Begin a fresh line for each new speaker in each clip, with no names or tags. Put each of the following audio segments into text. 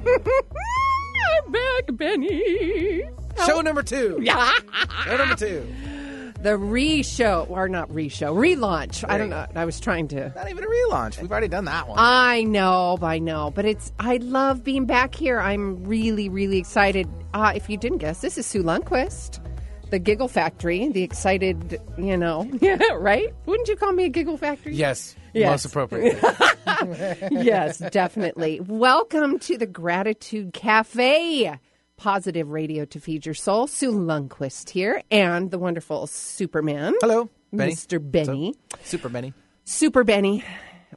I'm back, Benny.
Show number two.
Yeah.
Show number two.
The re-show, or not re-show, relaunch. I don't know. I was trying to.
Not even a relaunch. We've already done that one.
I know, I know, but it's. I love being back here. I'm really, really excited. Uh, if you didn't guess, this is Sue Lundquist, the Giggle Factory, the excited. You know, yeah, right? Wouldn't you call me a Giggle Factory?
yes,
Yes.
most appropriate.
yes, definitely. Welcome to the Gratitude Cafe. Positive radio to feed your soul. Sue Lundquist here, and the wonderful Superman.
Hello, Benny.
Mr. Benny.
Super Benny.
Super Benny.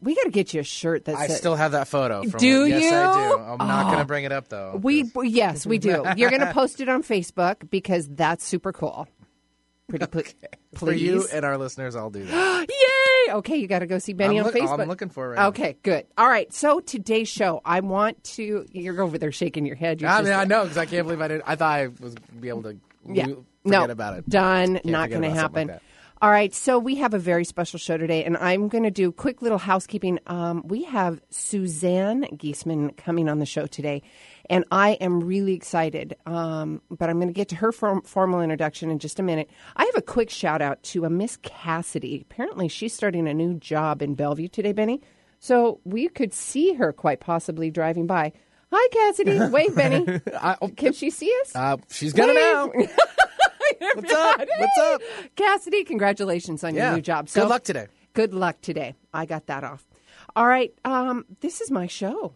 We got to get you a shirt that
I
says.
still have that photo. From
Do
yes,
you?
I do. I'm not going
Oh.
to bring it up though.
we
'cause-
yes, we do. You're going to post it on Facebook because that's super cool. Pretty pl- please.
for you and our listeners, I'll do that.
Yay! Okay, you got to go see Benny
I'm
on
look-
Facebook.
I'm looking for it right now.
Okay, good. All right. So today's show, I want to. You're over there shaking your head. You're
I mean, I know because I can't believe I did. I thought I was be able to
Yeah.
forget
no,
about it.
Done.
Can't
Not going to happen.
like.
All right. So we have a very special show today, and I'm going to do quick little housekeeping. Um, we have Suzanne Giesemann coming on the show today, and I am really excited. Um, but I'm going to get to her form- formal introduction in just a minute. I have a quick shout out to a Miss Cassidy. Apparently, she's starting a new job in Bellevue today, Benny. So we could see her quite possibly driving by. Hi, Cassidy. Wave, Benny.
I, oh,
Can she see us?
uh, she's gonna
Wave.
now. What's up? What's up?
Cassidy, congratulations on your new job.
Good luck today.
Good luck today. I got that off. All right. Um, this is my show.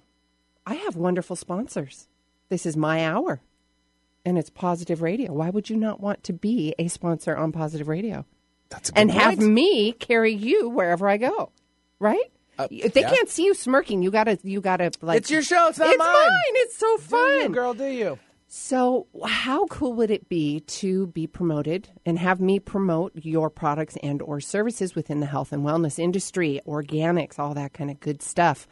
I have wonderful sponsors. This is my hour, and it's Positive Radio. Why would you not want to be a sponsor on Positive Radio
That's a good
and have me carry you wherever I go? Right? If they
yeah.
can't see you smirking, you gotta, you gotta like.
It's your show. It's not mine.
it's
mine.
It's so
Do you,
fun.
girl, do you?
So, how cool would it be to be promoted and have me promote your products and or services within the health and wellness industry, organics, all that kind of good stuff?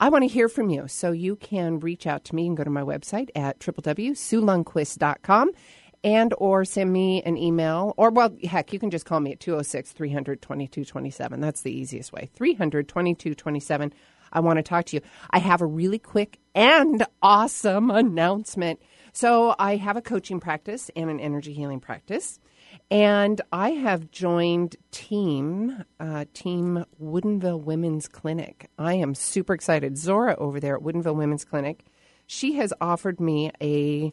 I want to hear from you. So you can reach out to me and go to my website at www.suelundquist.com and or send me an email or well heck you can just call me at 206 300 2227 that's the easiest way 300 2227 i want to talk to you. I have a really quick and awesome announcement. So i have a coaching practice and an energy healing practice and i have joined team uh, team Woodinville women's clinic. I am super excited. Zora over there at Woodinville women's clinic she has offered me a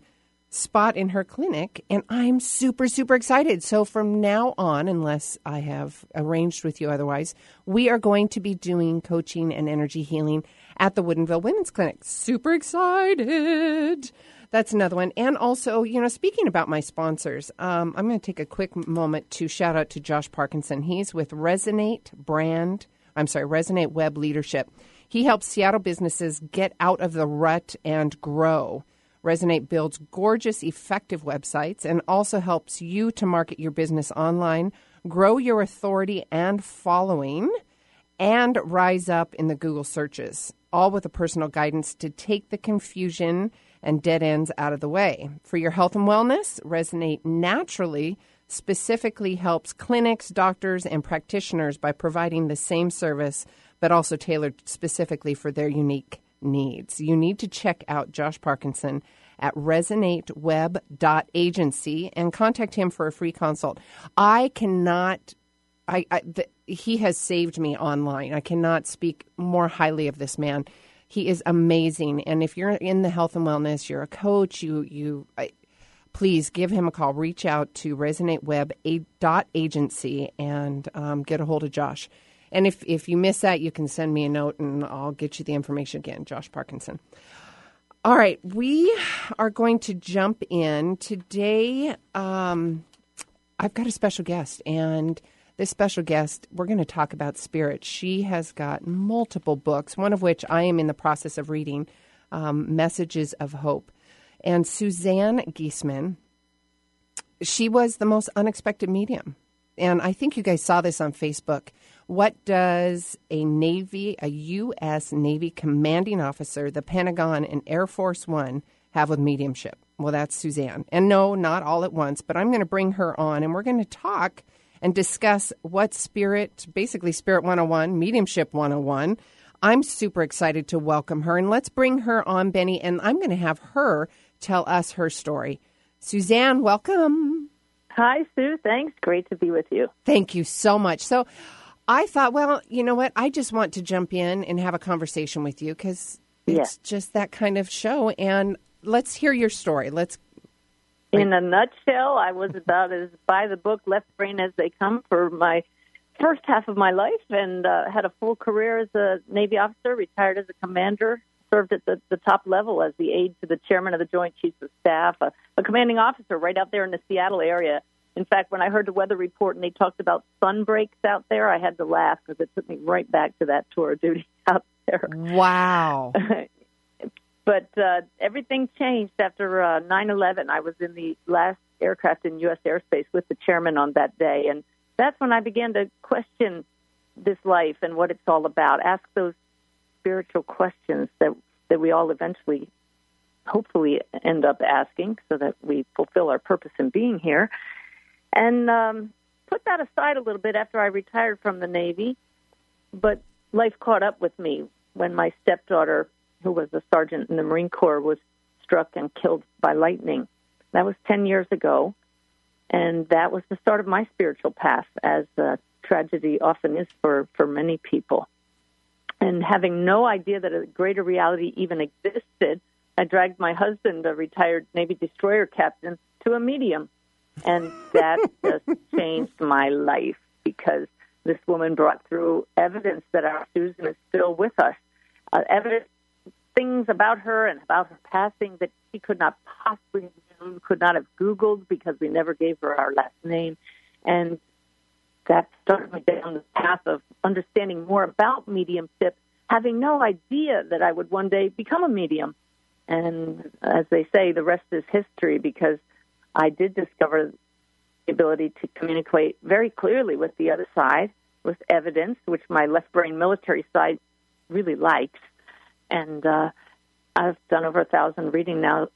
spot in her clinic and I'm super super excited. So from now on unless I have arranged with you otherwise, we are going to be doing coaching and energy healing at the Woodinville Women's Clinic. Super excited. That's another one. And also, you know, speaking about my sponsors, um, I'm going to take a quick moment to shout out to Josh Parkinson. He's with Resonate Brand, I'm sorry, Resonate Web Leadership. He helps Seattle businesses get out of the rut and grow. Resonate builds gorgeous, effective websites and also helps you to market your business online, grow your authority and following, and rise up in the Google searches, all with a personal guidance to take the confusion and dead ends out of the way. For your health and wellness, Resonate naturally specifically helps clinics, doctors, and practitioners by providing the same service, but also tailored specifically for their unique needs. You need to check out Josh Parkinson at resonateweb.agency and contact him for a free consult. I cannot I, I the, he has saved me online. I cannot speak more highly of this man. He is amazing. And if you're in the health and wellness, you're a coach, you you I, please give him a call. Reach out to resonateweb.agency and um, get a hold of Josh. And if, if you miss that, you can send me a note and I'll get you the information again. Josh Parkinson. All right, we are going to jump in today. Um, I've got a special guest, and this special guest, we're going to talk about spirit. She has got multiple books, one of which I am in the process of reading um, Messages of Hope. And Suzanne Giesemann, she was the most unexpected medium. And I think you guys saw this on Facebook. What does a Navy, a U.S. Navy commanding officer, the Pentagon, and Air Force One have with mediumship? Well, that's Suzanne. And no, not all at once, but I'm going to bring her on and we're going to talk and discuss what spirit, basically Spirit 101, Mediumship 101. I'm super excited to welcome her and let's bring her on, Benny, and I'm going to have her tell us her story. Suzanne, welcome.
Hi, Sue. Thanks. Great to be with you.
Thank you so much. So, I thought, well, you know what? I just want to jump in and have a conversation with you because it's just that kind of show. And let's hear your story. Let's.
In a nutshell, I was about as by the book, left brain as they come for my first half of my life, and uh, had a full career as a Navy officer. Retired as a commander. Served at the, the top level as the aide to the chairman of the Joint Chiefs of Staff, a, a commanding officer right out there in the Seattle area. In fact, when I heard the weather report and they talked about sun breaks out there, I had to laugh because it took me right back to that tour of duty out there.
Wow.
but uh, everything changed after uh, 9/11. I was in the last aircraft in U.S. airspace with the chairman on that day, and that's when I began to question this life and what it's all about. Ask those spiritual questions that that we all eventually, hopefully, end up asking, so that we fulfill our purpose in being here. And um, put that aside a little bit after I retired from the Navy, but life caught up with me when my stepdaughter who was a sergeant in the Marine Corps, was struck and killed by lightning. That was 10 years ago. And that was the start of my spiritual path, as uh, tragedy often is for, for many people. And having no idea that a greater reality even existed, I dragged my husband, a retired Navy destroyer captain, to a medium. And that just changed my life because this woman brought through evidence that our Susan is still with us. Uh, evidence things about her and about her passing that she could not possibly could not have Googled because we never gave her our last name. And that started me down the path of understanding more about mediumship, having no idea that I would one day become a medium. And as they say, the rest is history because I did discover the ability to communicate very clearly with the other side with evidence, which my left brain military side really likes and uh, I've done over a thousand reading now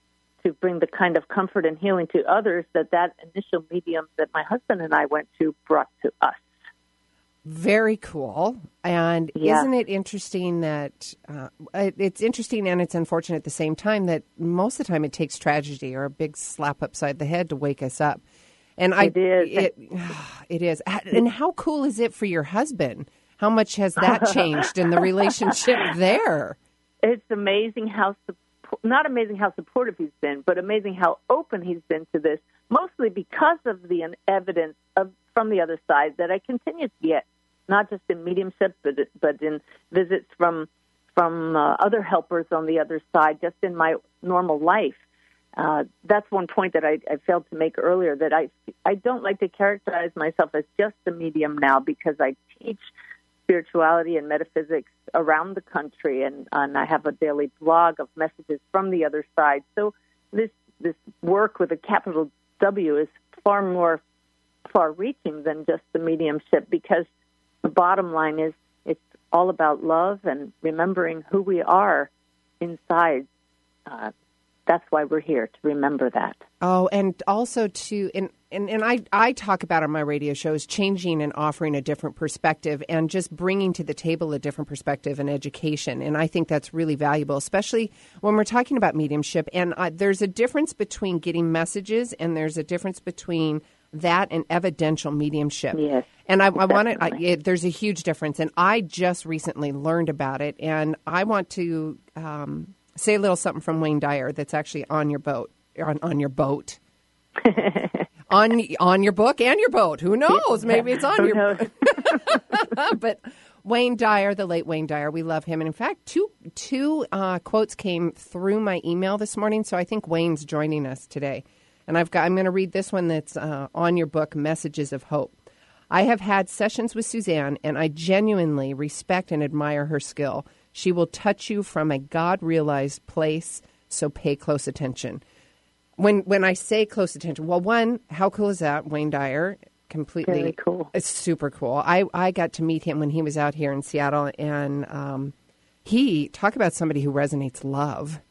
to bring the kind of comfort and healing to others that that initial medium that my husband and I went to brought to us.
Very cool. And
yeah.
isn't it interesting that uh, it's interesting and it's unfortunate at the same time that most of the time it takes tragedy or a big slap upside the head to wake us up. And
I, it is.
It, it is. And how cool is it for your husband? How much has that changed in the relationship there?
it's amazing how not amazing how supportive he's been, but amazing how open he's been to this. Mostly because of the evidence of from the other side that I continue to get, not just in mediumship, but but in visits from from uh, other helpers on the other side, just in my normal life. Uh, that's one point that I, I failed to make earlier. That I I don't like to characterize myself as just a medium now because I teach spirituality and metaphysics around the country, and, and I have a daily blog of messages from the other side. So this this work with a capital W is far more far-reaching than just the mediumship because the bottom line is it's all about love and remembering who we are inside uh, that's why we're here to remember that.
Oh, and also to and and, and I, I talk about on my radio shows changing and offering a different perspective and just bringing to the table a different perspective and education. And I think that's really valuable, especially when we're talking about mediumship. And uh, there's a difference between getting messages and there's a difference between that and evidential mediumship.
Yes.
And I, I want to, there's a huge difference. And I just recently learned about it. And I want to um, say a little something from Wayne Dyer that's actually on your boat, on, on your boat. on on your book and your boat. Who knows? Maybe it's on your boat. but Wayne Dyer, the late Wayne Dyer, we love him. And in fact, two two uh, quotes came through my email this morning, so I think Wayne's joining us today. And I've got I'm going to read this one that's uh, on your book, Messages of Hope. I have had sessions with Suzanne, and I genuinely respect and admire her skill. She will touch you from a God realized place, so pay close attention. When when I say close attention, well, one, how cool is that? Wayne Dyer, completely
Very cool.
It's super cool. I I got to meet him when he was out here in Seattle, and um, he talk about somebody who resonates love.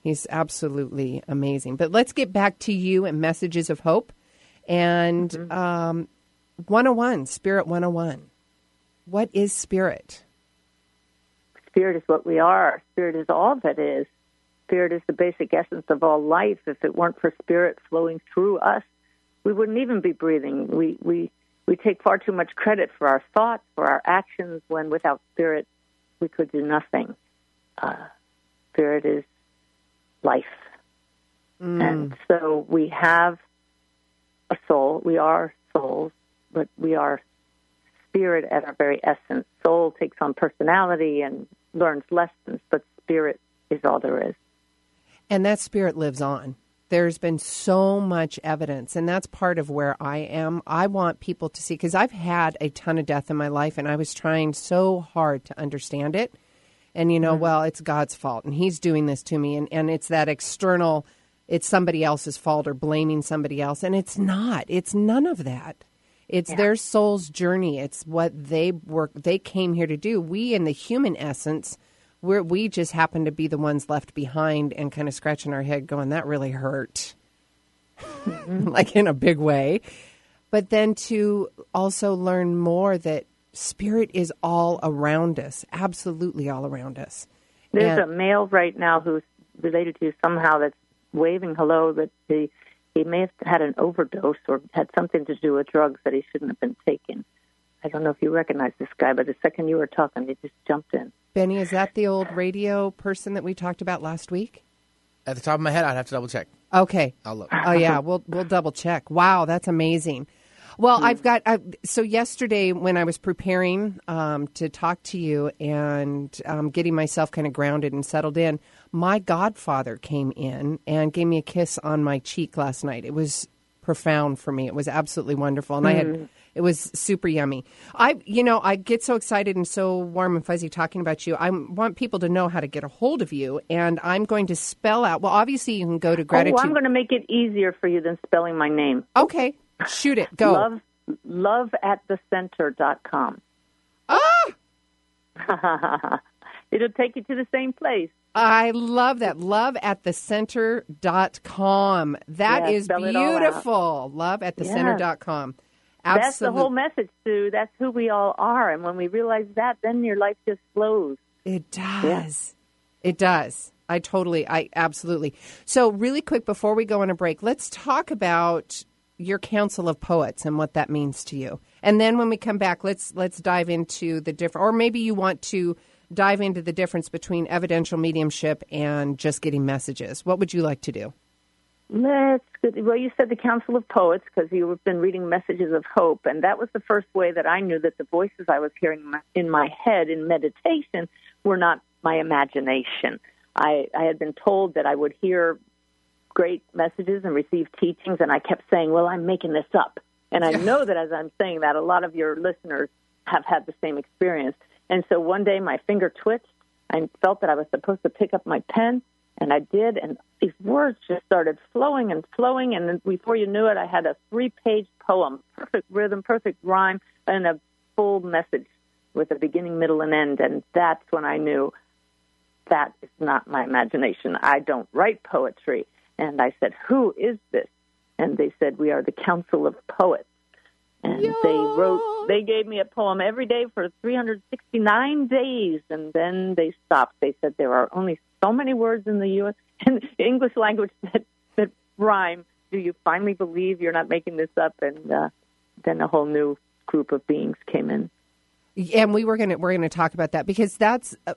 He's absolutely amazing. But let's get back to you and messages of hope, and
Mm-hmm.
um, 101, Spirit 101. What is spirit?
Spirit is what we are. Spirit is all that is. Spirit is the basic essence of all life. If it weren't for spirit flowing through us, we wouldn't even be breathing. We we we take far too much credit for our thoughts, for our actions, when without spirit, we could do nothing. Uh, spirit is life, and so we have a soul. We are souls, but we are spirit at our very essence. Soul takes on personality and learns lessons, but spirit is all there is.
And that spirit lives on. There's been so much evidence, and that's part of where I am. I want people to see, because I've had a ton of death in my life, and I was trying so hard to understand it. And, you know, mm-hmm. well, it's God's fault, and He's doing this to me. And, and it's that external, it's somebody else's fault or blaming somebody else. And it's not, it's none of that. It's their soul's journey. It's what they work, they came here to do. We, in the human essence, we're, we just happen to be the ones left behind and kind of scratching our head going, that really hurt. like in a big way. But then to also learn more that spirit is all around us, absolutely all around us.
There's
And-
a male right now who's related to you somehow that's waving hello that he he may have had an overdose or had something to do with drugs that he shouldn't have been taking. I don't know if you recognize this guy, but the second you were talking, he just jumped in.
Benny, is that the old radio person that we talked about last week?
At the top of my head, I'd have to double check.
Okay.
I'll look.
Oh yeah, we'll we'll double check. Wow, that's amazing. Well,
Hmm.
I've got I, so yesterday when I was preparing um, to talk to you and um, getting myself kind of grounded and settled in, my godfather came in and gave me a kiss on my cheek last night. It was profound for me. It was absolutely wonderful, and I had it was super yummy. I you know I get so excited and so warm and fuzzy talking about you. I want people to know how to get a hold of you, and I'm going to spell out. Well, obviously you can go to gratitude.
Oh, I'm going to make it easier for you than spelling my name.
Okay, shoot it. Go.
Love love at the center dot com. Ah! It'll take you to the same place.
I love that. Love at the center.com. That
Yeah,
is
spell it all out.
beautiful. Love at the center.com. Absolutely.
That's the whole message, Sue. That's who we all are. And when we realize that, then your life just flows.
It does. It does. I totally, I absolutely. So, really quick before we go on a break, let's talk about your Council of Poets and what that means to you. And then when we come back, let's let's dive into the different, or maybe you want to dive into the difference between evidential mediumship and just getting messages. What would you like to do?
Let's. Well, you said the Council of Poets because you've been reading messages of hope, and that was the first way that I knew that the voices I was hearing in my head in meditation were not my imagination. I, I had been told that I would hear great messages and receive teachings, and I kept saying, "Well, I'm making this up." And I know that as I'm saying that, a lot of your listeners have had the same experience. And so one day my finger twitched. I felt that I was supposed to pick up my pen, and I did. And these words just started flowing and flowing. And then before you knew it, I had a three page poem, perfect rhythm, perfect rhyme, and a full message with a beginning, middle, and end. And that's when I knew that is not my imagination. I don't write poetry. And I said, Who is this? And they said, We are the Council of Poets. And they wrote, they gave me a poem every day for 369 days, and then they stopped. They said there are only so many words in the U.S. and English language that, that rhyme. Do you finally believe you're not making this up? And uh, then a whole new group of beings came in.
and we were going to we're going to talk about that because that's uh,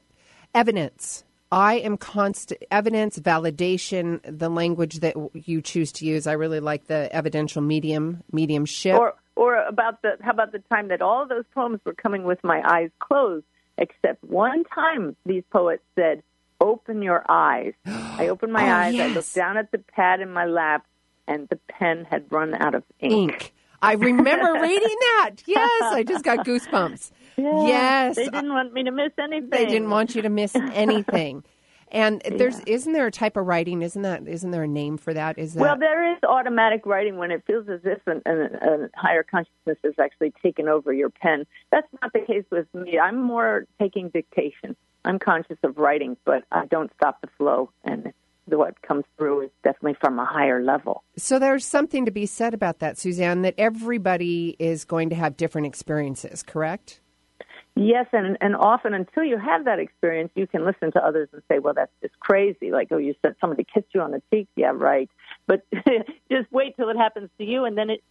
evidence i am constant evidence validation the language that you choose to use i really like the evidential medium mediumship
Or, or about the how about the time that all of those poems were coming with my eyes closed, except one time these poets said, "Open your eyes." I opened my
Oh,
eyes. I looked down at the pad in my lap, and the pen had run out of ink.
ink I remember reading that. Yes, I just got goosebumps.
Yeah,
yes,
They didn't want me to miss anything.
they didn't want you to miss anything. And there's isn't there a type of writing? Isn't that isn't there a name for that? Is that
Well, there is automatic writing when it feels as if an, an, a higher consciousness has actually taken over your pen. That's not the case with me. I'm more taking dictation. I'm conscious of writing, but I don't stop the flow, and what comes through is definitely from a higher level.
so? There's something to be said about that, Suzanne. That everybody is going to have different experiences. Correct?
Yes, and, and often until you have that experience, you can listen to others and say, well, that's just crazy. Like, oh, you said somebody kissed you on the cheek. Yeah, right. But just wait till it happens to you, and then it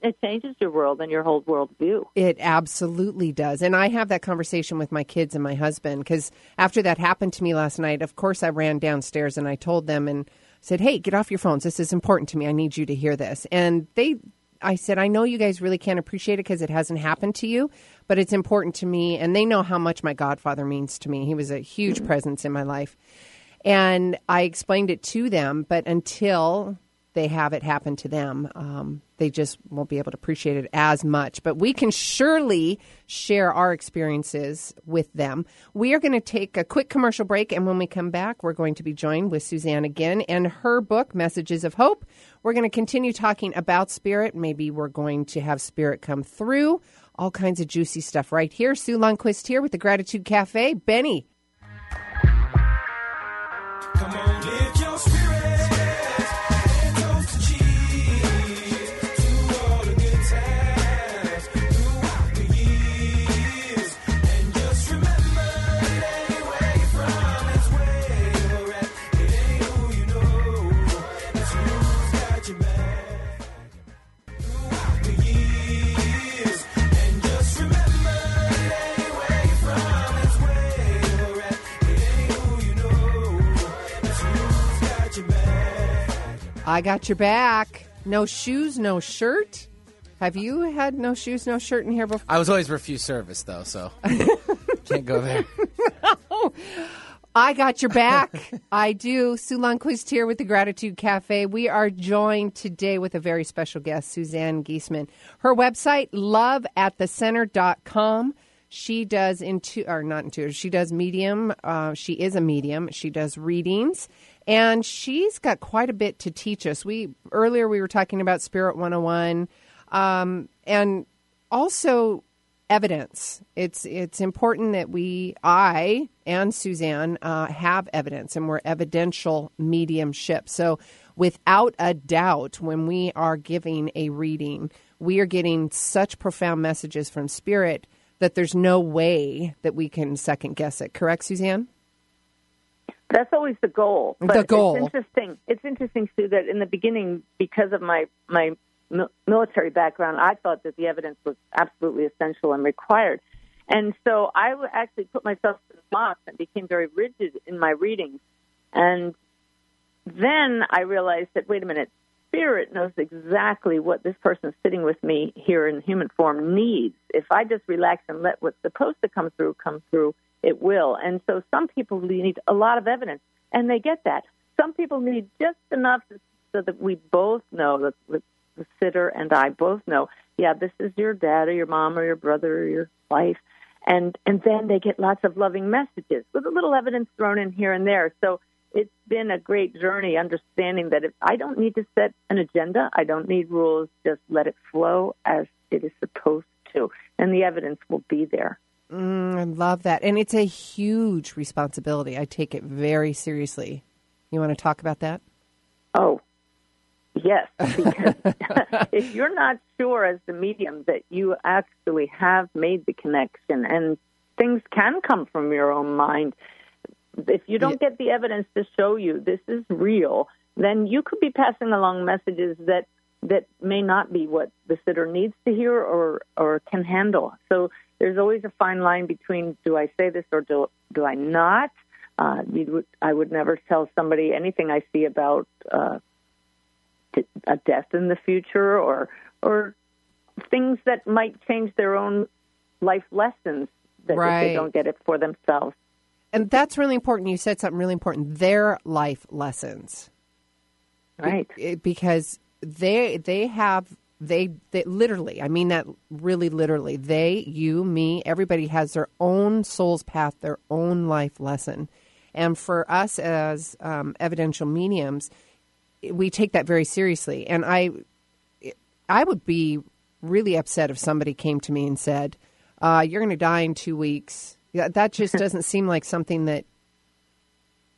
it changes your world and your whole world view.
It absolutely does. And I have that conversation with my kids and my husband because after that happened to me last night, of course, I ran downstairs and I told them and said, Hey, get off your phones. This is important to me. I need you to hear this. And they, I said, I know you guys really can't appreciate it because it hasn't happened to you, but it's important to me. And they know how much my godfather means to me. He was a huge mm-hmm. presence in my life. And I explained it to them, but until they have it happen to them, um, they just won't be able to appreciate it as much. But we can surely share our experiences with them. We are going to take a quick commercial break, and when we come back, we're going to be joined with Suzanne again and her book, Messages of Hope. We're going to continue talking about spirit. Maybe we're going to have spirit come through. All kinds of juicy stuff right here. Sue Lundquist here with the Gratitude Cafe. Benny, I got your back. No shoes, no shirt. Have you had no shoes, no shirt in here before?
I was always refused service though, so can't go there.
I got your back. I do. Sue Lundquist here with the Gratitude Cafe. We are joined today with a very special guest, Suzanne Giesemann. Her website, loveatthecenter.com. She does into or not intuitive. She does medium. Uh, she is a medium. She does readings, and she's got quite a bit to teach us. We earlier we were talking about Spirit 101, um, and also evidence. It's it's important that we, I and Suzanne, uh, have evidence, and we're evidential mediumship. So, without a doubt, when we are giving a reading, we are getting such profound messages from Spirit that there's no way that we can second guess it. Correct, Suzanne?
That's always the goal.
The
But
goal.
It's interesting. It's interesting, Sue, that in the beginning, because of my my military background, I thought that the evidence was absolutely essential and required, and so I would actually put myself in the box and became very rigid in my readings. And then I realized that wait a minute, spirit knows exactly what this person sitting with me here in human form needs. If I just relax and let what's supposed to come through come through, it will. And so some people need a lot of evidence, and they get that. Some people need just enough so that we both know that the sitter and I both know, yeah, this is your dad or your mom or your brother or your wife, and and then they get lots of loving messages with a little evidence thrown in here and there. So it's been a great journey understanding that if I don't need to set an agenda, I don't need rules, just let it flow as it is supposed to, and the evidence will be there.
Mm, I love that, and it's a huge responsibility. I take it very seriously. You want to talk about that?
Oh, yes, because if you're not sure as the medium that you actually have made the connection and things can come from your own mind, if you don't get the evidence to show you this is real, then you could be passing along messages that that may not be what the sitter needs to hear or or can handle. So there's always a fine line between do I say this or do do I not? Uh, would, I would never tell somebody anything I see about uh, a death in the future or or things that might change their own life lessons that if
Right.
they don't get it for themselves.
And that's really important. You said something really important. Their life lessons.
Right.
It- because they they have they, they literally, I mean that really literally, they, you, me, everybody has their own soul's path, their own life lesson. And for us as um, evidential mediums, we take that very seriously. And I, I would be really upset if somebody came to me and said, uh, "You're going to die in two weeks." Yeah, that just doesn't seem like something that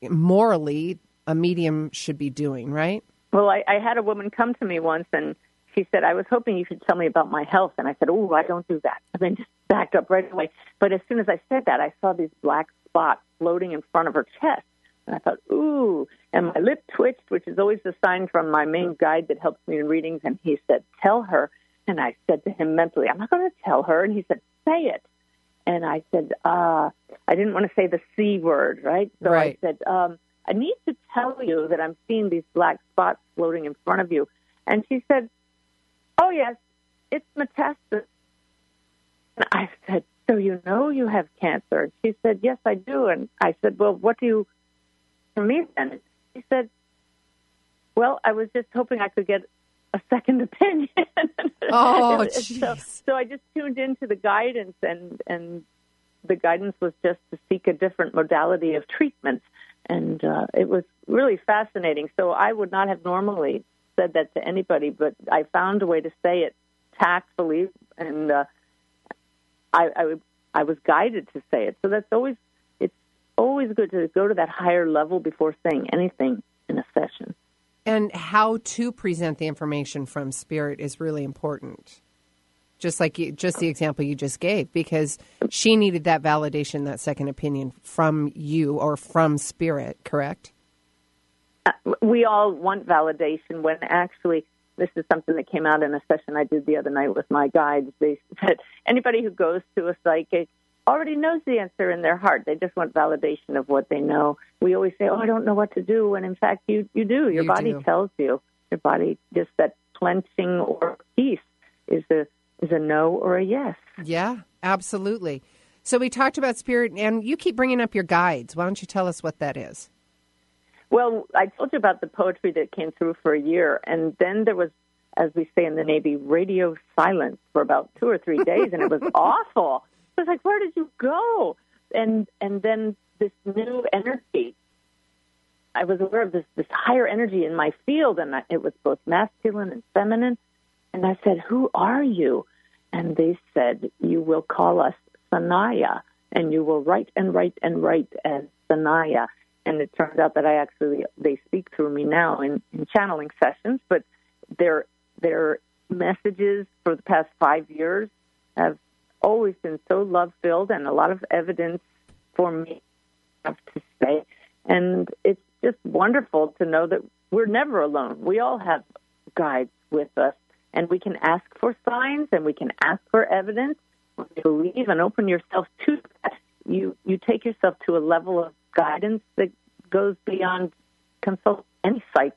morally a medium should be doing, right?
Well, I, I had a woman come to me once and she said, I was hoping you could tell me about my health. And I said, Oh, I don't do that. And then just backed up right away. But as soon as I said that, I saw these black spots floating in front of her chest. And I thought, Ooh. And my lip twitched, which is always a sign from my main guide that helps me in readings. And he said, Tell her. And I said to him mentally, I'm not going to tell her. And he said, Say it. And I said, uh, I didn't want to say the C word, right? So
Right.
I said, um, I need to tell you that I'm seeing these black spots floating in front of you. And she said, Oh, yes, it's metastasis. And I said, So you know you have cancer? And she said, Yes, I do. And I said, Well, what do you for me then? She said, Well, I was just hoping I could get a second opinion.
Oh,
And so, so I just tuned into the guidance, and and the guidance was just to seek a different modality of treatment, and uh, it was really fascinating. So I would not have normally said that to anybody, but I found a way to say it tactfully, and uh, I, I I was guided to say it. So that's always it's always good to go to that higher level before saying anything in a session.
And how to present the information from spirit is really important. Just like you, just the example you just gave, because she needed that validation, that second opinion from you or from spirit, correct?
We all want validation when actually this is something that came out in a session I did the other night with my guides. They said anybody who goes to a psychic already knows the answer in their heart. They just want validation of what they know. We always say, "Oh, I don't know what to do," when in fact you you do. Your
You
body
do.
tells you. Your body just that clenching or peace is a is a no or a yes.
Yeah, absolutely. So we talked about spirit, and you keep bringing up your guides. Why don't you tell us what that is?
Well, I told you about the poetry that came through for a year, and then there was, as we say in the Navy, radio silence for about two or three days, and it was awful. I was like, "Where did you go?" And and then this new energy. I was aware of this this higher energy in my field, and I, it was both masculine and feminine. And I said, "Who are you?" And they said, "You will call us Sanaya, and you will write and write and write as Sanaya." And it turns out that I actually they speak through me now in, in channeling sessions, but their their messages for the past five years have always been so love filled and a lot of evidence for me have to say. And it's just wonderful to know that we're never alone. We all have guides with us, and we can ask for signs and we can ask for evidence. When you believe and open yourself to that, you you take yourself to a level of guidance that goes beyond consult any psych.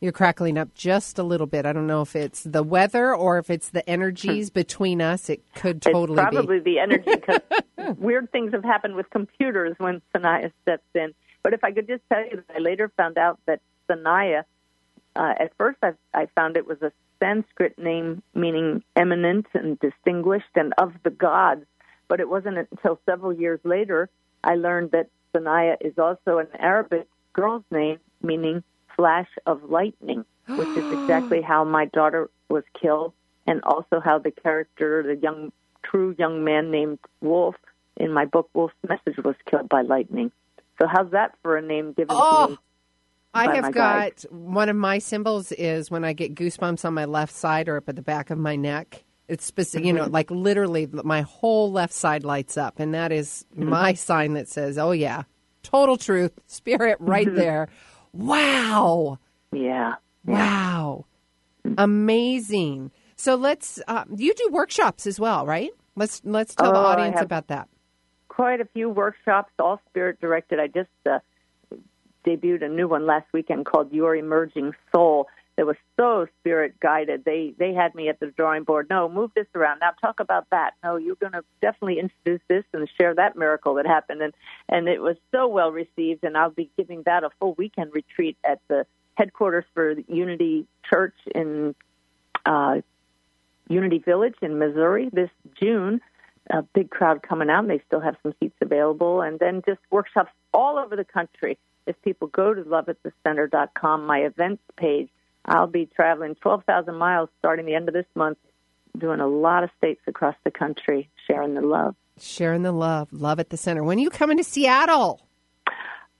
You're crackling up just a little bit. I don't know if it's the weather or if it's the energies between us. It could totally
it's probably
be.
the energy because weird things have happened with computers when Sanaya steps in. But if I could just tell you that I later found out that Sanaya, uh, at first I, I found it was a Sanskrit name meaning eminent and distinguished and of the gods. But it wasn't until several years later I learned that Sanaya is also an Arabic girl's name meaning flash of lightning, which is exactly how my daughter was killed, and also how the character, the young, true young man named Wolf in my book Wolf's Message, was killed by lightning. So how's that for a name given to
Oh,
me?
I have got
guide.
one of my symbols is when I get goosebumps on my left side or up at the back of my neck. It's specific, you
Mm-hmm.
know, like literally my whole left side lights up, and that is
Mm-hmm.
my sign that says, "Oh yeah, total truth, spirit, right
Mm-hmm.
there." Wow.
Yeah.
Wow. Amazing. So let's uh, you do workshops as well, right? Let's let's tell the
Oh, I
audience about that.
quite a few workshops, all spirit directed. I just uh, debuted a new one last weekend called Your Emerging Soul. That was so spirit guided. They they had me at the drawing board. No, move this around. Now talk about that. No, you're going to definitely introduce this and share that miracle that happened. And and it was so well received. And I'll be giving that a full weekend retreat at the headquarters for Unity Church in uh, Unity Village in Missouri this June. A big crowd coming out, and they still have some seats available. And then just workshops all over the country. If people go to loveatthecenter.com, my events page, I'll be traveling 12,000 miles starting the end of this month, doing a lot of states across the country, sharing the love.
Sharing the love, love at the center. When are you coming to Seattle?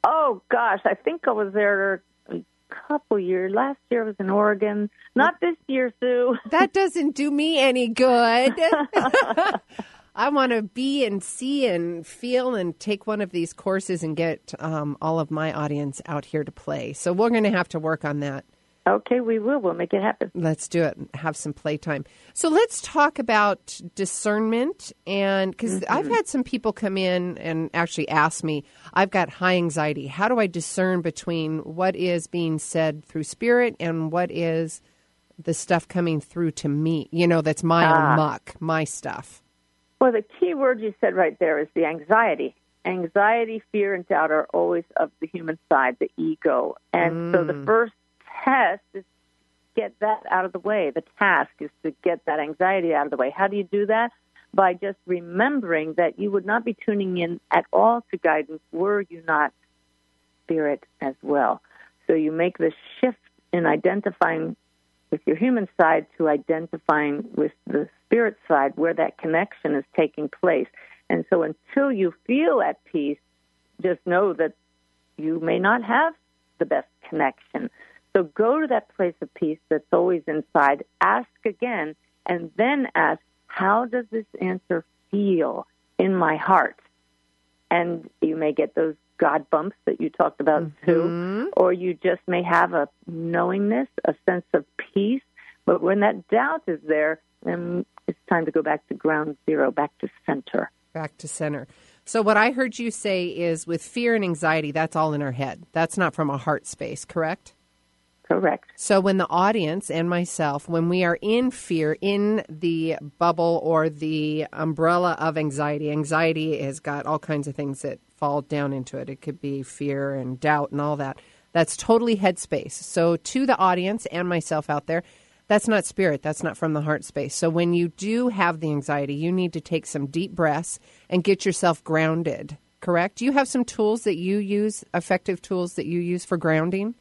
Oh gosh, I think I was there a couple years. Last year I was in Oregon. Not this year, Sue.
That doesn't do me any good. I want to be and see and feel and take one of these courses and get um, all of my audience out here to play. So we're going to have to work on that.
Okay, we will. We'll make it happen.
Let's do it. and Have some playtime. So let's talk about discernment. And because mm-hmm. I've had some people come in and actually ask me, I've got high anxiety. How do I discern between what is being said through spirit and what is the stuff coming through to me? You know, that's my own muck, my stuff.
Well, the key word you said right there is the anxiety. Anxiety, fear, and doubt are always of the human side, the ego. And so the mm. first test is get that out of the way. The task is to get that anxiety out of the way. How do you do that? By just remembering that you would not be tuning in at all to guidance were you not spirit as well. So you make the shift in identifying with your human side to identifying with the spirit side where that connection is taking place. And so until you feel at peace, just know that you may not have the best connection. So go to that place of peace that's always inside, ask again, and then ask, how does this answer feel in my heart? And you may get those God bumps that you talked about mm-hmm. too, or you just may have a knowingness, a sense of peace. But when that doubt is there, then it's time to go back to ground zero, back to center.
Back to center. So, what I heard you say is with fear and anxiety, that's all in our head. That's not from a heart space, correct?
Correct.
So, when the audience and myself, when we are in fear, in the bubble or the umbrella of anxiety, anxiety has got all kinds of things that fall down into it. It could be fear and doubt and all that. That's totally headspace. So, to the audience and myself out there, that's not spirit. That's not from the heart space. So, when you do have the anxiety, you need to take some deep breaths and get yourself grounded, correct? Do you have some tools that you use, effective tools that you use for grounding?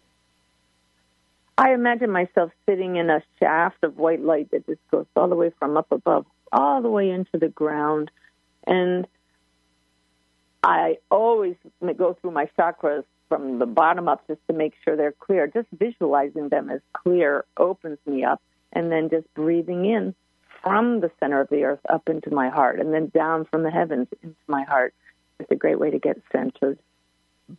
I imagine myself sitting in a shaft of white light that just goes all the way from up above, all the way into the ground. And I always go through my chakras from the bottom up just to make sure they're clear. Just visualizing them as clear opens me up. And then just breathing in from the center of the earth up into my heart and then down from the heavens into my heart. It's a great way to get centered.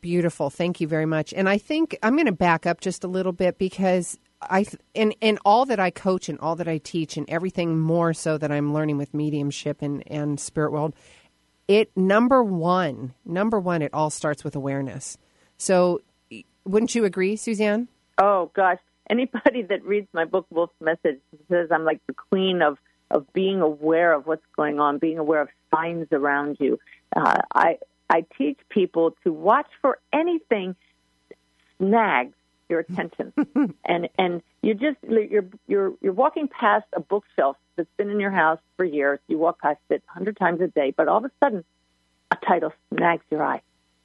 Beautiful. Thank you very much. And I think I'm going to back up just a little bit because I in in all that I coach and all that I teach and everything more so that I'm learning with mediumship and and spirit world, it number one, number one, it all starts with awareness. So, wouldn't you agree, Suzanne?
Oh gosh, anybody that reads my book Wolf's Message says I'm like the queen of of being aware of what's going on, being aware of signs around you. Uh, I I teach people to watch for anything snags your attention, and and you just you're you're you're walking past a bookshelf that's been in your house for years. You walk past it a hundred times a day, but all of a sudden, a title snags your eye.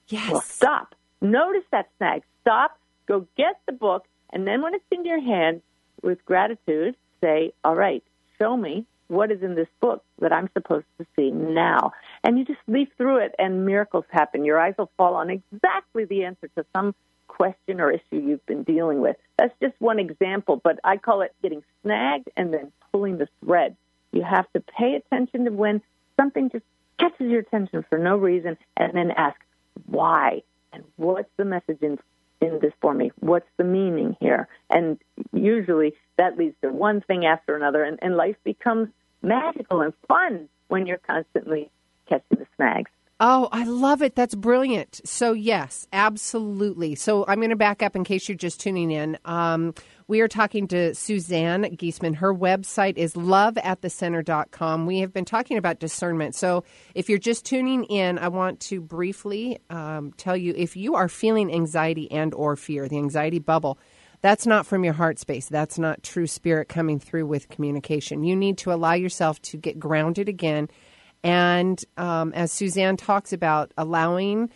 Yes.
Well, stop. Notice that snag. Stop. Go get the book, and then when it's in your hand, with gratitude, say, "All right, show me what is in this book that I'm supposed to see now." And you just leaf through it, and miracles happen. Your eyes will fall on exactly the answer to some question or issue you've been dealing with. That's just one example, but I call it getting snagged and then pulling the thread. You have to pay attention to when something just catches your attention for no reason, and then ask why and what's the message in in this for me? What's the meaning here? And usually that leads to one thing after another, and, and life becomes magical and fun when you're constantly catching the snags.
Oh, I love it. That's brilliant. So, yes, absolutely. So, I'm going to back up in case you're just tuning in. Um, we are talking to Suzanne Giesemann. Her website is loveatthecenter.com. We have been talking about discernment. So, if you're just tuning in, I want to briefly um, tell you if you are feeling anxiety and or fear, the anxiety bubble, That's not from your heart space. That's not true spirit coming through with communication. You need to allow yourself to get grounded again. And um, as Suzanne talks about, allowing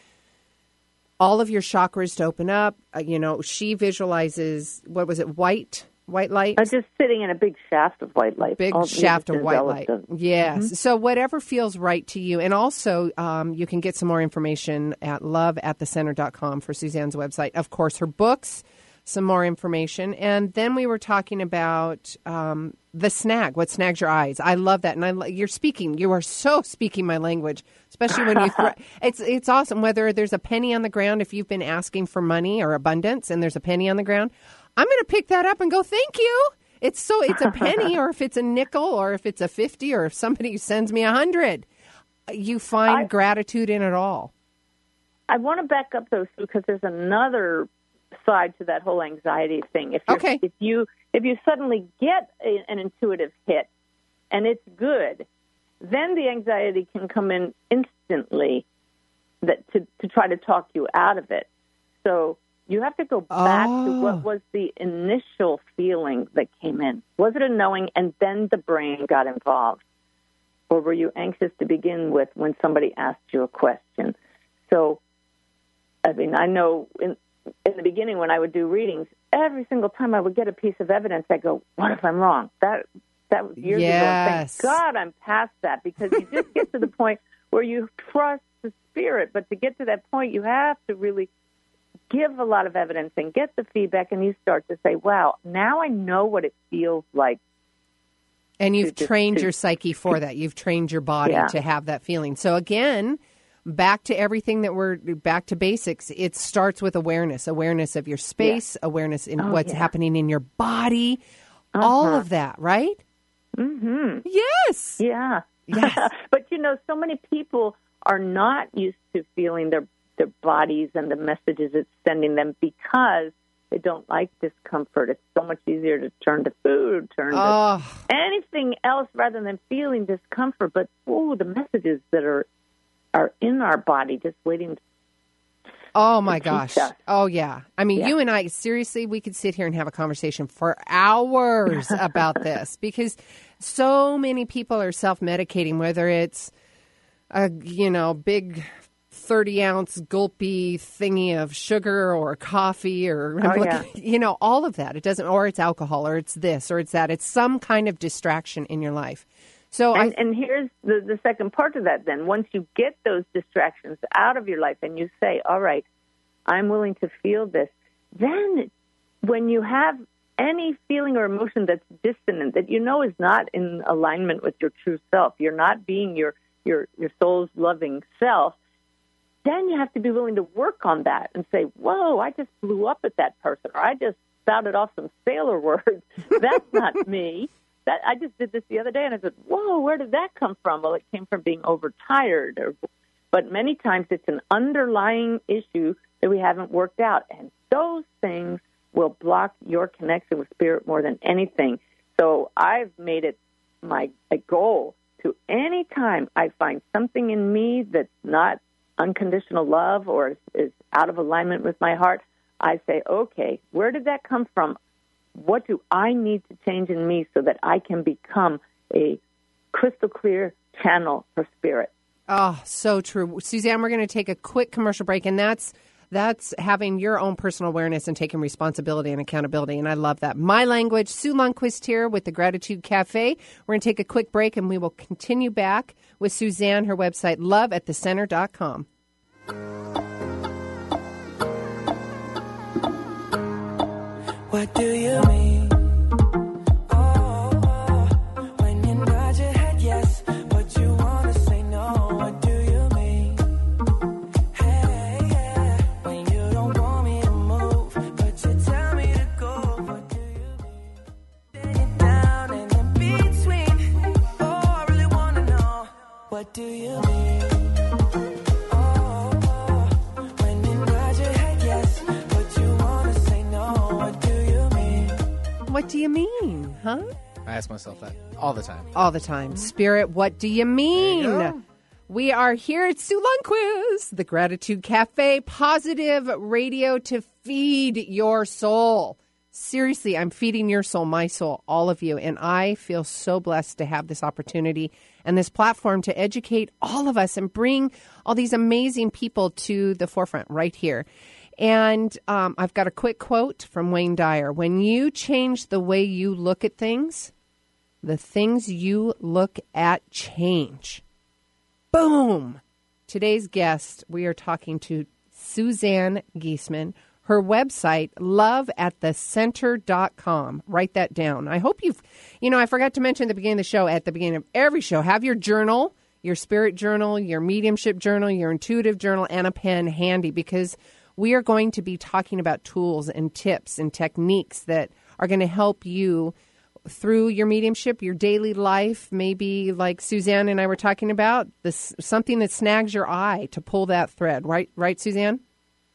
all of your chakras to open up. Uh, you know, she visualizes what was it, white, white light,
I'm just sitting in a big shaft of white light.
big
All-
shaft of white light. Yes. So whatever feels right to you, and also um, you can get some more information at loveatthecenter.com for Suzanne's website. Of course, her books. Some more information, and then we were talking about um, the snag. What snags your eyes? I love that, and I you're speaking. You are so speaking my language, especially when you. Thro- it's it's awesome. Whether there's a penny on the ground, if you've been asking for money or abundance, and there's a penny on the ground, I'm going to pick that up and go, "Thank you." It's so it's a penny, or if it's a nickel, or if it's a fifty, or if somebody sends me a hundred, you find
I-
gratitude in it all.
I want to back up though because there's another side to that whole anxiety thing. If you're,
Okay.
if you if you suddenly get a, an intuitive hit and it's good, then the anxiety can come in instantly that to to try to talk you out of it. So you have to go back to
Oh.
what ah. was the initial feeling that came in. Was it a knowing and then the brain got involved? Or were you anxious to begin with when somebody asked you a question? So I mean, I know in in the beginning when I would do readings, every single time I would get a piece of evidence, I go, "What if I'm wrong?" That that was years
Yes.
ago. Thank God I'm past that because you just get to the point where you trust the spirit. But to get to that point, you have to really give a lot of evidence and get the feedback, and you start to say, "Wow, now I know what it feels like."
And you've
to-
trained
to-
your psyche for that. You've trained your body
Yeah.
to have that feeling. So again, back to everything that we're back to basics. It starts with awareness, awareness of your space, awareness in
Oh,
what's
yeah.
happening in your body, all
Uh-huh.
of that, right?
Mm-hmm.
Yes.
Yeah.
Yes.
but you know, so many people are not used to feeling their their bodies and the messages it's sending them because they don't like discomfort. It's so much easier to turn to food, turn to
Oh,
anything else rather than feeling discomfort. But oh, the messages that are are in our body just waiting.
oh my gosh. Oh yeah. I mean,
Yeah.
you and I seriously, we could sit here and have a conversation for hours about this because so many people are self-medicating whether it's a you know big 30 ounce gulpy thingy of sugar or coffee or
Oh, yeah.
you know all of that it doesn't or it's alcohol or it's this or it's that it's some kind of distraction in your life so
And,
I,
and here's the, the second part of that then. Once you get those distractions out of your life and you say, all right, I'm willing to feel this, then when you have any feeling or emotion that's dissonant, that you know is not in alignment with your true self, you're not being your, your, your soul's loving self, then you have to be willing to work on that and say, whoa, I just blew up at that person, or I just spouted off some sailor words. That's not me. That I just did this the other day, and I said, "Whoa, where did that come from?" Well, it came from being overtired, or, but many times it's an underlying issue that we haven't worked out, and those things will block your connection with spirit more than anything. So I've made it my a goal to any time I find something in me that's not unconditional love or is, is out of alignment with my heart, I say, okay, where did that come from? What do I need to change in me so that I can become a crystal clear channel for spirit?
Oh, so true. Suzanne, we're going to take a quick commercial break, and that's that's having your own personal awareness and taking responsibility and accountability. And I love that. My language, Sue Lundquist here with the Gratitude Cafe. We're going to take a quick break and we will continue back with Suzanne, her website, loveatthecenter.com.
You What do you mean? Oh, oh, oh. when you budget head, yes, but you wanna say no, what do you mean? Hey, when you don't want me to move, but you tell me to go. What do you mean? Oh, what do you mean? What do you mean?
Huh?
I ask myself that all the time.
All the time. Spirit, what do you mean?
go.
We are here at Sue Lundquist, the Gratitude Cafe, positive radio to feed your soul. seriously, I'm feeding your soul, my soul, all of you. And I feel so blessed to have this opportunity and this platform to educate all of us and bring all these amazing people to the forefront right here. And um, I've got a quick quote from Wayne Dyer When you change the way you look at things, the things you look at change. Boom! Today's guest, we are talking to Suzanne Giesemann. Her website, loveatthecenter.com. Write that down. I hope you've, you know, I forgot to mention at the beginning of the show, at the beginning of every show, have your journal, your spirit journal, your mediumship journal, your intuitive journal, and a pen handy because we are going to be talking about tools and tips and techniques that are going to help you through your mediumship, your daily life, maybe like Suzanne and I were talking about, this something that snags your eye to pull that thread, right? Right, Suzanne?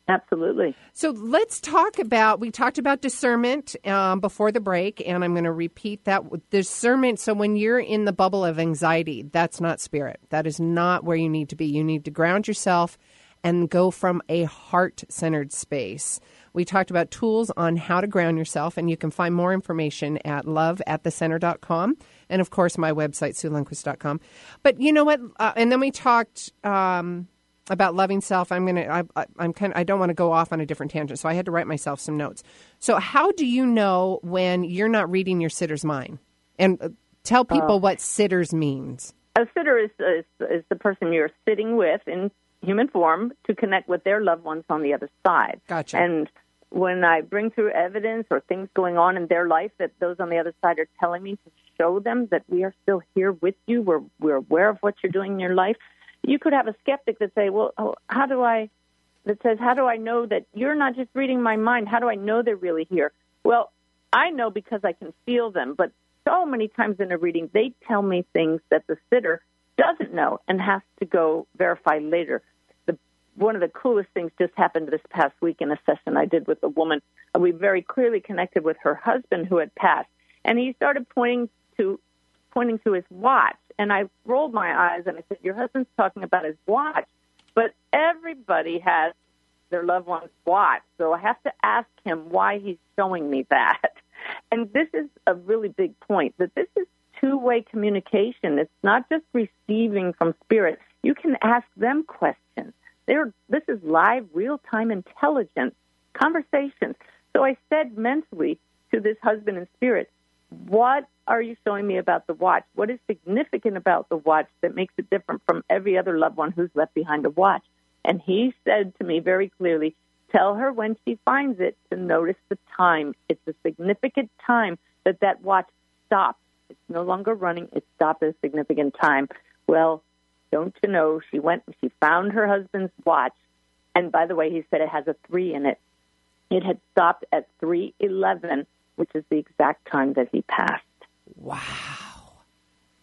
Absolutely.
So let's talk about. We talked about discernment um, before the break, and I'm going to repeat that discernment. So when you're in the bubble of anxiety, that's not spirit. That is not where you need to be. You need to ground yourself and go from a heart centered space. We talked about tools on how to ground yourself, and you can find more information at loveatthecenter.com. And of course, my website, SueLundquist.com. But you know what? Uh, and then we talked um, about loving self. I'm going to, I, I'm kind of, I don't want to go off on a different tangent. So I had to write myself some notes. So, how do you know when you're not reading your sitter's mind? And uh, tell people what sitters means.
A sitter is, is is the person you're sitting with in human form to connect with their loved ones on the other side.
Gotcha.
And when I bring through evidence or things going on in their life that those on the other side are telling me to show them that we are still here with you, we're we're aware of what you're doing in your life. You could have a skeptic that say, "Well, oh, how do I?" That says, "How do I know that you're not just reading my mind? How do I know they're really here?" Well, I know because I can feel them, but so many times in a reading, they tell me things that the sitter doesn't know and has to go verify later. The, one of the coolest things just happened this past week in a session I did with a woman. Uh, We very clearly connected with her husband who had passed, and he started pointing to pointing to his watch, and I rolled my eyes and I said, "Your husband's talking about his watch, but everybody has their loved one's watch, so I have to ask him why he's showing me that." And this is a really big point that this is two-way communication. It's not just receiving from spirit. You can ask them questions. They're, this is live, real-time intelligence conversations. So I said mentally to this husband in spirit, what are you showing me about the watch? What is significant about the watch that makes it different from every other loved one who's left behind a watch? And he said to me very clearly, tell her when she finds it to notice the time. It's a significant time that that watch stopped. It's no longer running. It stopped at a significant time. Well, don't you know, she went and she found her husband's watch. And by the way, he said it has a three in it. It had stopped at 311, which is the exact time that he passed.
Wow.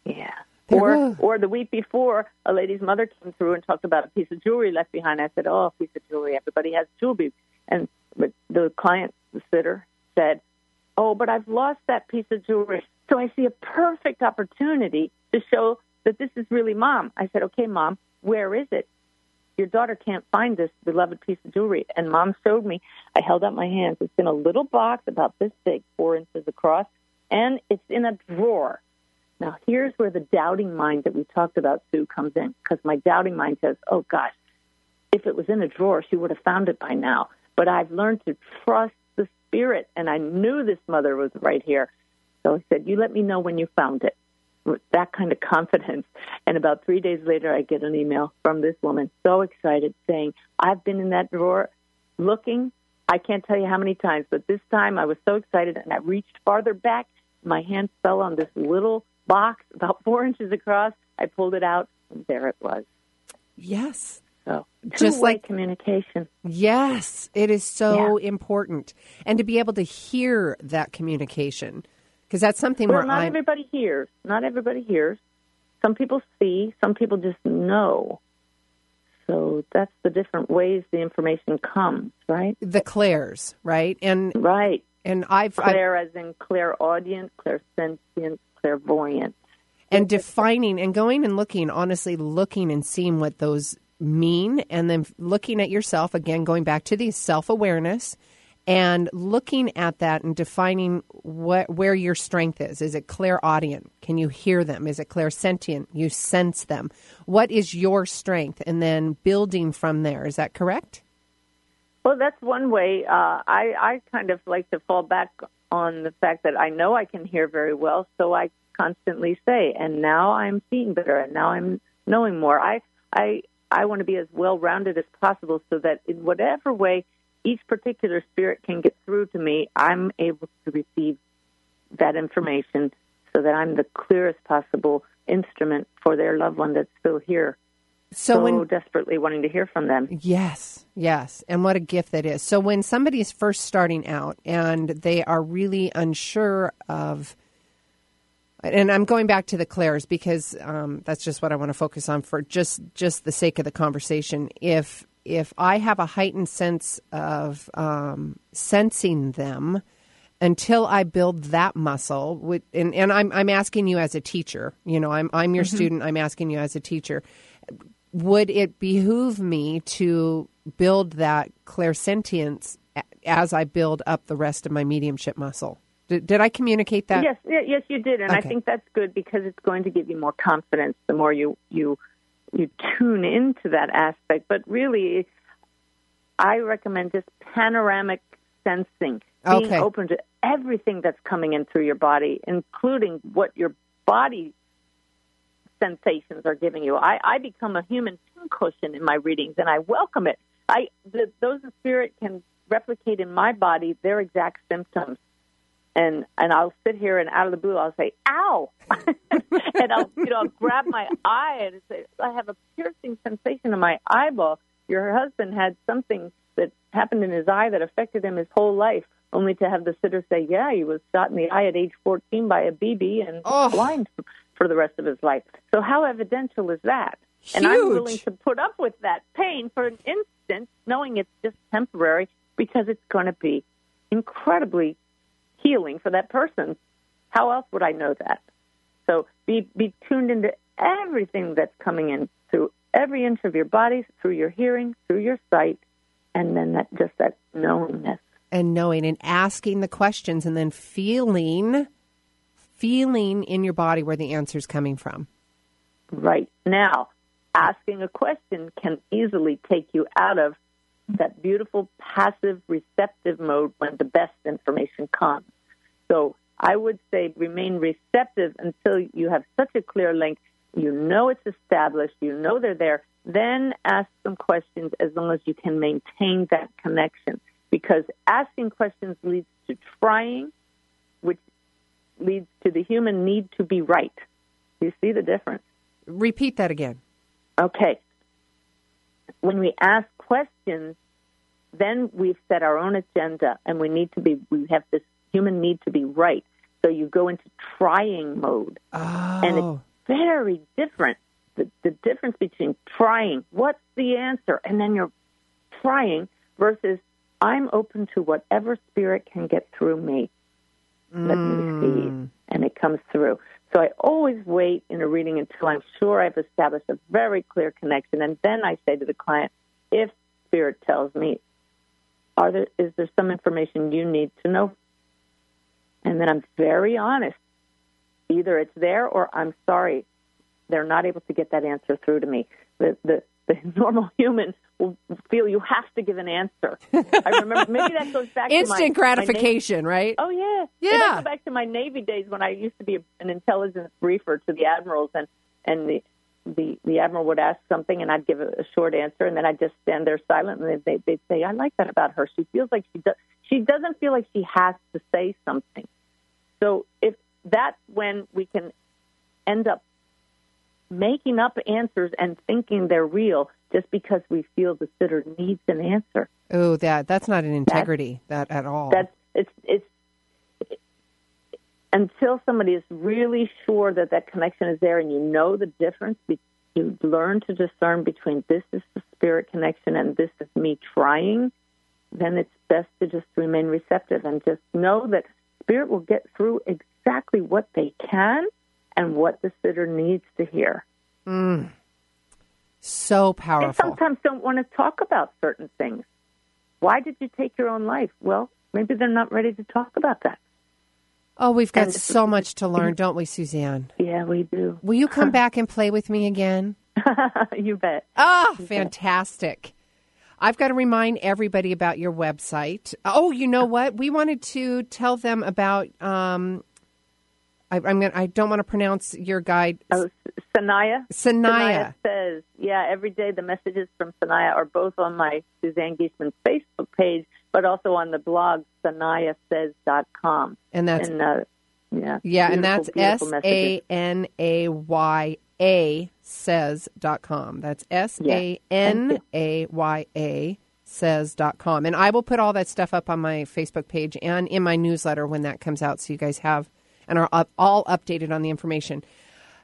Yeah.
There
Or, or the week before, a lady's mother came through and talked about a piece of jewelry left behind. I said, "Oh, a piece of jewelry. Everybody has jewelry." And but the client, the sitter, said, "Oh, but I've lost that piece of jewelry." So I see a perfect opportunity to show that this is really mom. I said, "Okay, mom, where is it?" Your daughter can't find this beloved piece of jewelry. And mom showed me. I held out my hands. It's in a little box about this big, four inches across, and it's in a drawer. Now, here's where the doubting mind that we talked about, Sue, comes in, because my doubting mind says, oh, gosh, if it was in a drawer, she would have found it by now. But I've learned to trust the spirit, and I knew this mother was right here. So I said, you let me know when you found it. With that kind of confidence. And about three days later, I get an email from this woman, so excited, saying, I've been in that drawer looking. I can't tell you how many times, but this time I was so excited, and I reached farther back. My hand fell on this little box about four inches across. I pulled it out, and there it was.
Yes.
So
Just like-
communication.
Yes, it is so important. And to be able to hear that communication, because that's something
Well,
where
not
I'm.
everybody hears. Not everybody hears. Some people see. Some people just know. So that's the different ways the information comes, right?
the clairs, right? And
Right.
and I've, I've
Clair as in clairaudient, clairsentient, clairvoyant.
and defining and going and looking, honestly, looking and seeing what those mean, and then looking at yourself again, going back to the self awareness, and looking at that and defining what, where your strength is. Is it clairaudient? Can you hear them? Is it clairsentient? You sense them. What is your strength? And then building from there. Is that correct?
Well, that's one way. Uh, I I kind of like to fall back on the fact that I know I can hear very well, so I constantly say, "And now I'm seeing better, and now I'm knowing more." I I I want to be as well rounded as possible, so that in whatever way each particular spirit can get through to me, I'm able to receive that information, so that I'm the clearest possible instrument for their loved one that's still here,
So,
so
when
desperately wanting to hear from them.
Yes, yes. And what a gift that is. So when somebody is first starting out and they are really unsure of, and I'm going back to the Claires because um, that's just what I want to focus on for just just the sake of the conversation. If if I have a heightened sense of um, sensing them, until I build that muscle, with, and, and I'm I'm asking you as a teacher, you know, I'm I'm your student. I'm asking you as a teacher would it behoove me to build that clairsentience as I build up the rest of my mediumship muscle? Did, did I communicate that?
Yes, yes, you did, and I think that's good because it's going to give you more confidence the more you you you tune into that aspect. But really, I recommend just panoramic sensing, being
Okay.
open to everything that's coming in through your body, including what your body sensations are giving you. I, I become a human pincushion in my readings, and I welcome it. I the, those spirit can replicate in my body their exact symptoms and and I'll sit here and out of the blue I'll say ow and I'll you know I'll grab my eye and say I have a piercing sensation in my eyeball. Your husband had something that happened in his eye that affected him his whole life, only to have the sitter say, "Yeah, he was shot in the eye at age 14 by a BB and
Oh.
blind for, for the rest of his life." So how evidential is that? And I'm willing to put up with that pain for an instant, knowing it's just temporary, because it's going to be incredibly healing for that person. How else would I know that? So be be tuned into everything that's coming in through every inch of your body, through your hearing, through your sight, and then that just that knowingness.
And knowing and asking the questions and then feeling, feeling in your body where the answer is coming from.
Right now, asking a question can easily take you out of that beautiful passive receptive mode when the best information comes. So I would say remain receptive until you have such a clear link. You know it's established, you know they're there. Then ask some questions as long as you can maintain that connection. Because asking questions leads to trying, which leads to the human need to be right. You see the difference?
Repeat that again.
Okay. When we ask questions, then we've set our own agenda and we need to be, we have this human need to be right. So you go into trying mode.
Oh.
And it's oh. very different. The, the difference between trying, what's the answer? And then you're trying versus I'm open to whatever spirit can get through me. Let me see. Mm. And it comes through. So I always wait in a reading until I'm sure I've established a very clear connection. And then I say to the client, if spirit tells me, are there, is there some information you need to know? And then I'm very honest. Either it's there or I'm sorry, they're not able to get that answer through to me. The, the, the normal human will feel you have to give an answer. I remember maybe that goes back to my,
Instant
my
gratification, right?
Oh yeah,
Yeah.
Goes back to my Navy days when I used to be an intelligence briefer to the admirals, and and the the the admiral would ask something, and I'd give a, a short answer, and then I'd just stand there silent, and they they'd say, "I like that about her. She feels like she does. She doesn't feel like she has to say something." So if that's when we can end up making up answers and thinking they're real just because we feel the sitter needs an answer.
Oh, that that's not an integrity that at all.
That's it's it's until somebody is really sure that that connection is there and you know the difference. You learn to discern between this is the spirit connection and this is me trying. Then it's best to just remain receptive and just know that spirit will get through exactly what they can and what the sitter needs to hear.
so
They
powerful.
sometimes don't want to talk about certain things. Why did you take your own life? Well, maybe they're not ready to talk about that.
Oh, we've got
And-
so much to learn, don't we, Suzanne?
Yeah, we do.
Will you come back and play with me again?
you bet.
Oh, fantastic. I've got to remind everybody about your website. Oh, you know what? We wanted to tell them about. Um, I, I'm gonna, I don't want to pronounce your guide.
Oh, Sanaya.
Sanaya.
says, yeah, every day the messages from Sanaya are both on my Suzanne Giesemann's Facebook page, but also on the blog sanayasays.com.
And that's
and, uh, yeah,
yeah, and that's S A. N A Y A says dot com. That's S A N A Y A says dot com. And I will put all that stuff up on my Facebook page and in my newsletter when that comes out so you guys have and are up, all updated on the information.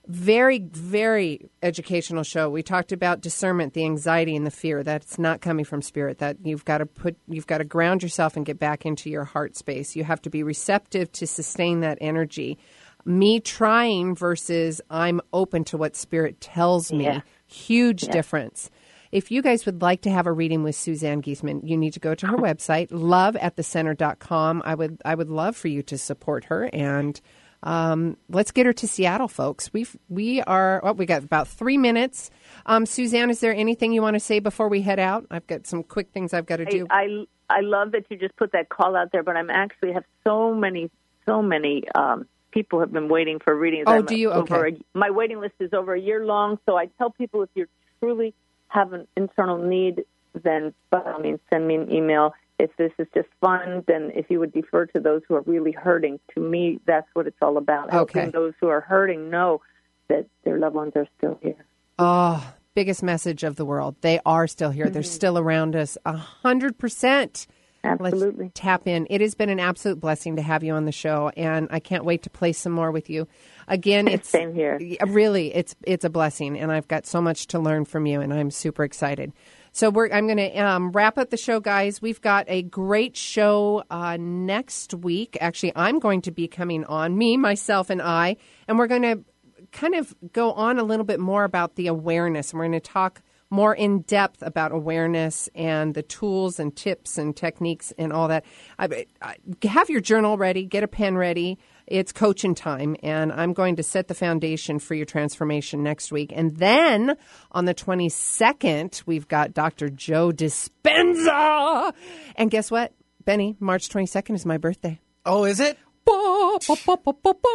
Very, very educational show. We talked about discernment, the anxiety and the fear. That's not coming from spirit. That you've got to put, you've got to ground yourself and get back into your heart space. You have to be receptive to sustain that energy. Me trying versus I'm open to what spirit tells me.
Yeah.
Huge difference. If you guys would like to have a reading with Suzanne Giesemann, you need to go to her website, loveatthecenter.com. I would I would love for you to support her and um, let's get her to Seattle, folks. We we are. Oh, we got about three minutes. Um, Suzanne, is there anything you want to say before we head out? I've got some quick things I've got to do.
I, I I love that you just put that call out there, but I'm actually have so many so many um, people have been waiting for readings.
Oh,
I'm
do you?
Over
Okay.
a, my waiting list is over a year long, so I tell people if you're truly have an internal need, then by all means send me an email. If this is just fun, then if you would defer to those who are really hurting, to me that's what it's all about.
Okay.
Helping those who are hurting know that their loved ones are still here.
Oh, biggest message of the world. They are still here. They're mm-hmm. still around us. A hundred percent.
Absolutely.
Let's tap in. It has been an absolute blessing to have you on the show, and I can't wait to play some more with you. Again, it's
Same here.
Really, it's it's a blessing, and I've got so much to learn from you, and I'm super excited. So we're I'm going to um, wrap up the show, guys. We've got a great show uh, next week. Actually, I'm going to be coming on me, myself, and I, and we're going to kind of go on a little bit more about the awareness, and we're going to talk more in depth about awareness and the tools and tips and techniques and all that. I, I, have your journal ready, get a pen ready. It's coaching time, and I'm going to set the foundation for your transformation next week. And then on the 22nd, we've got Dr. Joe Dispenza. And guess what, Benny? March 22nd is my birthday.
Oh, is it?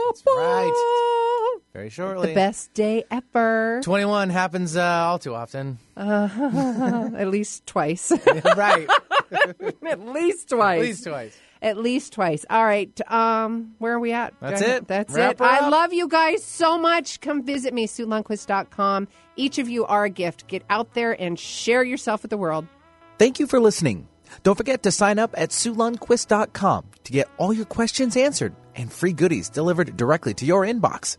That's
right. Very shortly.
The best day ever.
21 happens uh, all too often.
At least twice.
right.
At least twice.
At least twice.
At least twice. All right. Um, where are we at?
That's
Do I-
it.
That's
Wrap
it. I love you guys so much. Come visit me, SueLundquist.com. Each of you are a gift. Get out there and share yourself with the world.
Thank you for listening. Don't forget to sign up at SueLundquist.com to get all your questions answered and free goodies delivered directly to your inbox.